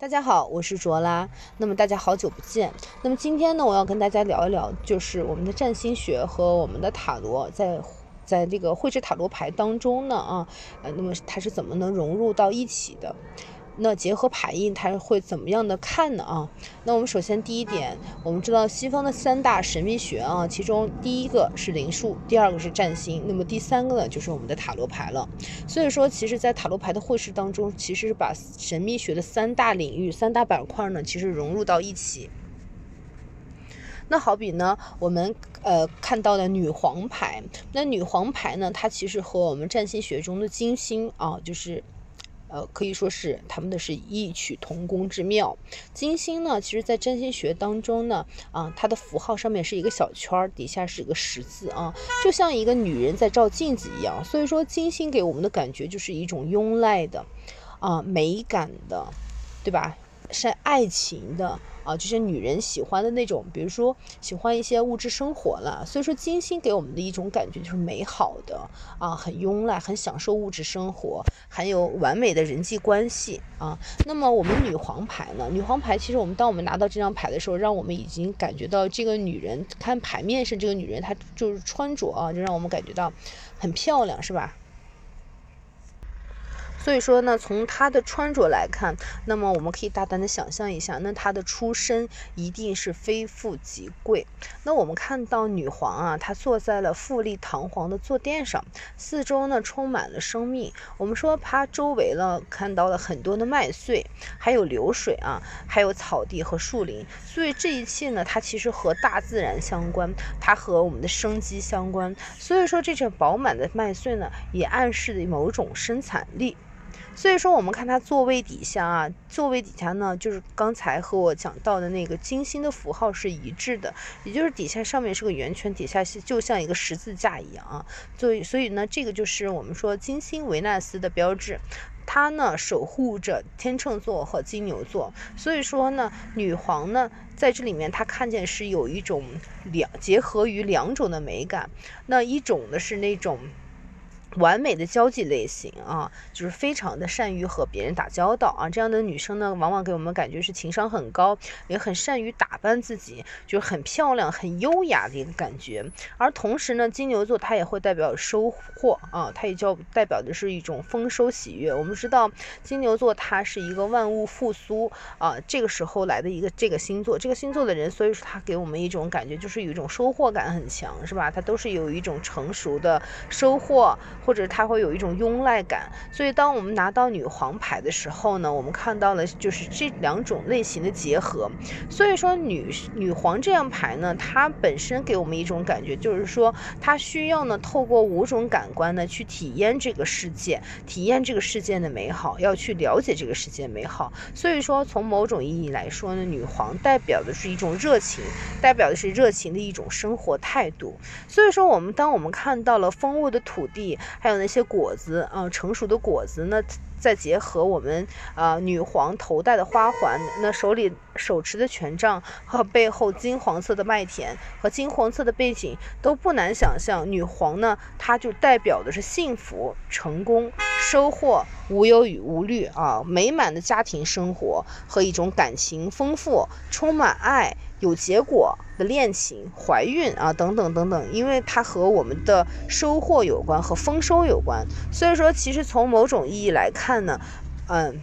大家好，我是卓拉。那么大家好久不见。那么今天呢，我要跟大家聊一聊，就是我们的占星学和我们的塔罗在在这个绘制塔罗牌当中呢啊，呃，那么它是怎么能融入到一起的？那结合牌印，它会怎么样的看呢？啊，那我们首先第一点，我们知道西方的三大神秘学啊，其中第一个是灵数，第二个是占星，那么第三个呢就是我们的塔罗牌了。所以说，其实，在塔罗牌的绘制当中，其实是把神秘学的三大领域、三大板块呢，其实融入到一起。那好比呢，我们呃看到的女皇牌，那女皇牌呢，它其实和我们占星学中的金星啊，就是。呃，可以说是他们的是异曲同工之妙。金星呢，其实在占星学当中呢，啊，它的符号上面是一个小圈儿，底下是一个十字啊，就像一个女人在照镜子一样。所以说，金星给我们的感觉就是一种慵懒的，啊，美感的，对吧？是爱情的。啊，就是女人喜欢的那种，比如说喜欢一些物质生活了，所以说金星给我们的一种感觉就是美好的啊，很慵懒，很享受物质生活，还有完美的人际关系啊。那么我们女皇牌呢？女皇牌其实我们当我们拿到这张牌的时候，让我们已经感觉到这个女人看牌面上这个女人她就是穿着啊，就让我们感觉到很漂亮，是吧？所以说呢，从她的穿着来看，那么我们可以大胆的想象一下，那她的出身一定是非富即贵。那我们看到女皇啊，她坐在了富丽堂皇的坐垫上，四周呢充满了生命。我们说她周围呢看到了很多的麦穗，还有流水啊，还有草地和树林。所以这一切呢，它其实和大自然相关，它和我们的生机相关。所以说这种饱满的麦穗呢，也暗示着某种生产力。所以说，我们看它座位底下啊，座位底下呢，就是刚才和我讲到的那个金星的符号是一致的，也就是底下上面是个圆圈，底下是就像一个十字架一样啊。所以，所以呢，这个就是我们说金星维纳斯的标志，它呢守护着天秤座和金牛座。所以说呢，女皇呢在这里面，她看见是有一种两结合于两种的美感，那一种呢是那种。完美的交际类型啊，就是非常的善于和别人打交道啊。这样的女生呢，往往给我们感觉是情商很高，也很善于打扮自己，就是很漂亮、很优雅的一个感觉。而同时呢，金牛座它也会代表收获啊，它也叫代表的是一种丰收喜悦。我们知道金牛座它是一个万物复苏啊，这个时候来的一个这个星座，这个星座的人，所以说他给我们一种感觉就是有一种收获感很强，是吧？他都是有一种成熟的收获。或者他会有一种慵懒感，所以当我们拿到女皇牌的时候呢，我们看到了就是这两种类型的结合。所以说女女皇这样牌呢，它本身给我们一种感觉，就是说它需要呢透过五种感官呢去体验这个世界，体验这个世界的美好，要去了解这个世界美好。所以说从某种意义来说呢，女皇代表的是一种热情，代表的是热情的一种生活态度。所以说我们当我们看到了丰沃的土地。还有那些果子嗯，成熟的果子，那再结合我们啊女皇头戴的花环，那手里手持的权杖和背后金黄色的麦田和金黄色的背景，都不难想象，女皇呢，她就代表的是幸福、成功、收获、无忧与无虑啊，美满的家庭生活和一种感情丰富、充满爱。有结果的恋情、怀孕啊等等等等，因为它和我们的收获有关，和丰收有关。所以说，其实从某种意义来看呢，嗯，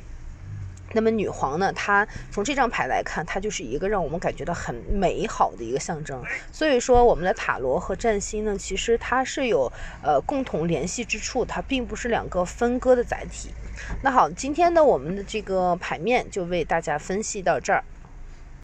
那么女皇呢，她从这张牌来看，它就是一个让我们感觉到很美好的一个象征。所以说，我们的塔罗和占星呢，其实它是有呃共同联系之处，它并不是两个分割的载体。那好，今天呢，我们的这个牌面就为大家分析到这儿。